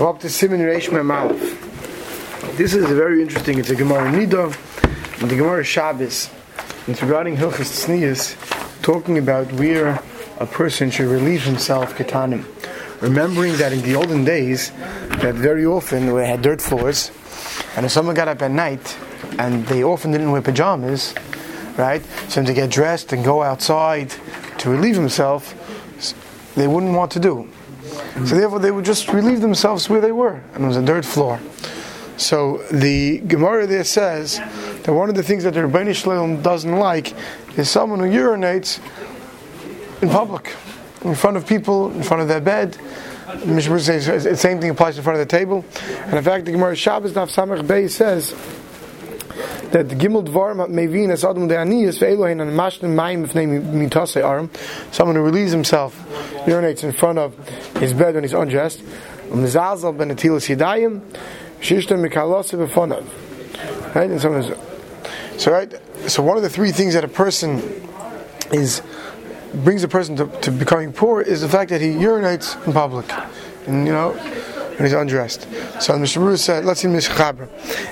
Up to Siman Reish Memalef. This is very interesting. It's a Gemara Nida, and the Gemara Shabbos. It's regarding Hilchas Tznius, talking about where a person should relieve himself ketanim. Remembering that in the olden days, that very often we had dirt floors, and if someone got up at night and they often didn't wear pajamas, right? So to get dressed and go outside to relieve himself, they wouldn't want to do. So therefore, they would just relieve themselves where they were, and it was a dirt floor. So the Gemara there says that one of the things that the Ribbono Shel Olam doesn't like is someone who urinates in public, in front of people, in front of their bed. The same thing applies in front of the table. And in fact, the Gemara Shabbos Daf Samach Bey says that Gimel Dvar Mevin as Adam De'aniyas ve'elohin and mashnim mayim b'fnei mitase aram, someone who relieves himself, urinates in front of his bed when he's undressed, umzazal ben atilas yadayim, shishta mikalose b'fonav. Right, and someone so right, so one of the three things that a person is brings a person to, to becoming poor is the fact that he urinates in public, and you know when he's undressed. So the Mishnah said, let's see Mechaber.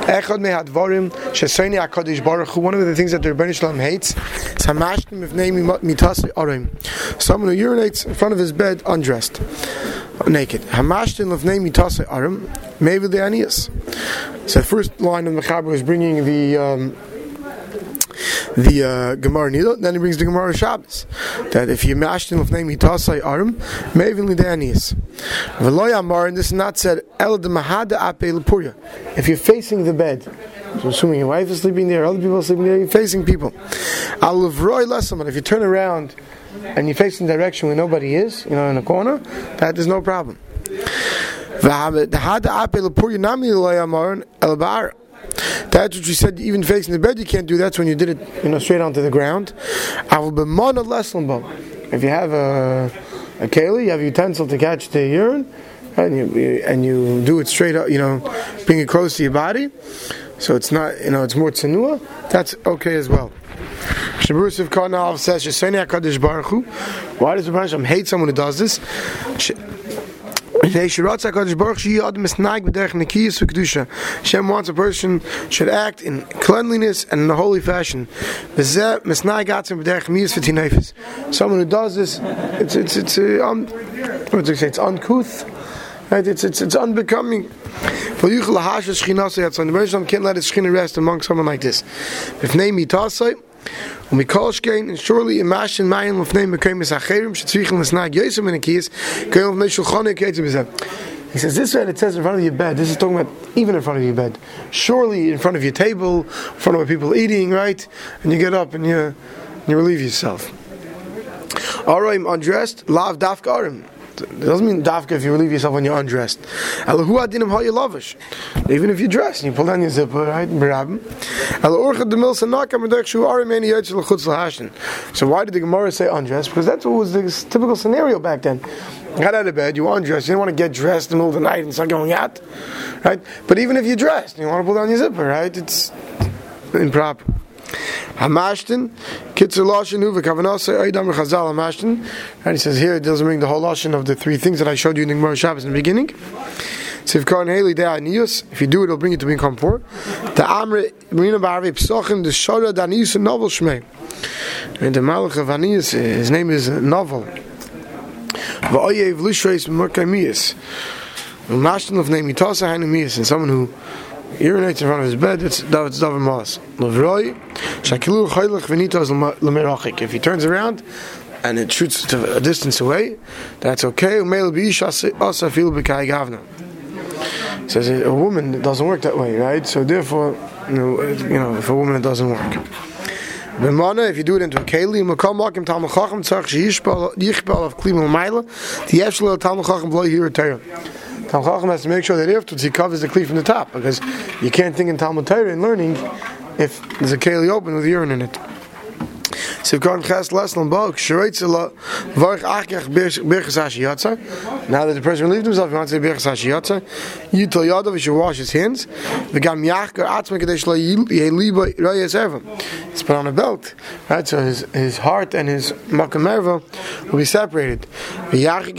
Echad mehadvarim shesayni HaKadosh Baruch Hu, one of the things that the Ribbono Shel Olam hates, is hamashkim mivnei mitasi arim. Someone who urinates in front of his bed undressed, naked. Hamashtin levnei mitasi arim, maybe the anias. So the first line of Mechaber is bringing the um, the uh, Gemara Nidot, then he brings the Gemara Shabbos. That if you mashed him with name Hitasai Arim, Mavin Lidanias. Veloy Amar, and this is not said, El de Mahada Ape Lepuria. If you're facing the bed, so assuming your wife is sleeping there, other people are sleeping there, you're facing people. Al Levroy Lesaman, if you turn around and you're facing the direction where nobody is, you know, in a corner, that is no problem. That's what we said. Even facing the bed, you can't do. that. That's when you did it, you know, straight onto the ground. If you have a a keli, you have a utensil to catch the urine, and you and you do it straight up. You know, bring it close to your body, so it's not. You know, it's more tsanua. That's okay as well. Says, Why does the Hashem hate someone who does this? Hashem wants a person should act in cleanliness and in a holy fashion. Someone who does this, it's it's it's uh, um, what do you say? It's uncouth. Right? It's it's it's unbecoming. The Hashem can't let his skin rest among someone like this. If name mitasai. Und mit Kolschkein, and surely imagine mayin lefnei mekem is acherim, shetzrichen lesnag yosem in a kiyas, koyel lefnei shulchane ketzim is He says this way it says in front of your bed. This is talking about even in front of your bed. Surely in front of your table, in front of where people eating, right? And you get up and you, you relieve yourself. Arim undressed, lav dafkarim. It doesn't mean dafka if you relieve yourself when you're undressed. Even if you're dressed and you pull down your zipper, right? So why did the Gemara say undressed? Because that's what was the typical scenario back then. You got out of bed, you undressed, you didn't want to get dressed in the middle of the night and start going out, right? But even if you're dressed and you want to pull down your zipper, right? It's improper. Hamashtin, Kitzur Lashon Hu v'Kavanasa Eidam Chazal Hamashtin. And he says here it doesn't bring the whole Lashon of the three things that I showed you in the Gemara Shabbos in the beginning. Sivkar Haley De'aniyus. If you do it, it'll bring you to become poor. The Amre Marina Baravi Psochim the Shora Daniyus and Novel Shmei. And the Malach of Aniyus, his name is Novel. Va'oyev Lishreis Merkamiyus. Mashtin of name Mitasa Hanimiyus, and someone who urinates in front of his bed, it's it's davar mas. Levroi, shakilu lemerachik. If he turns around and it shoots to a distance away, that's okay. B'kai gavna. Says a woman it doesn't work that way, right? So therefore, you know, if a woman it doesn't work. B'mana, if you do it into a keli, makam makim talmud chacham tzach sheyichbal yichbal of klim u'mayla, the yefshel talmud chacham v'lo yir Talmud Chacham has to make sure that afterwards he covers the kli from the top because you can't think in Talmud Torah and learning if there's a keli open with urine in it. Ches Achkech Birchas. Now that the person relieved himself, he wants to say Birchas Yatsa. Yitel Yadav, he should wash his hands. V'gam Yachker Atzma Kadesh La Yehliba Raya Serva. He's put on a belt, right? So his, his heart and his Makam Merva will be separated. Kadin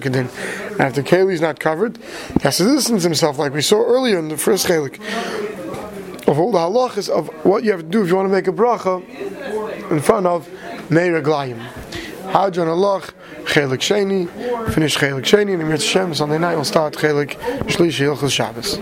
Kadin. After Keli is not covered, he has to distance himself, like we saw earlier in the first Chelik of all the halachas of what you have to do if you want to make a bracha in front of Meir Glayim. Hadran Alach, Chelik Sheni, finish Chelik Sheni, and in Mitzvah Shem, Sunday night we'll start Chelik Shlishi Hilchas Shabbos.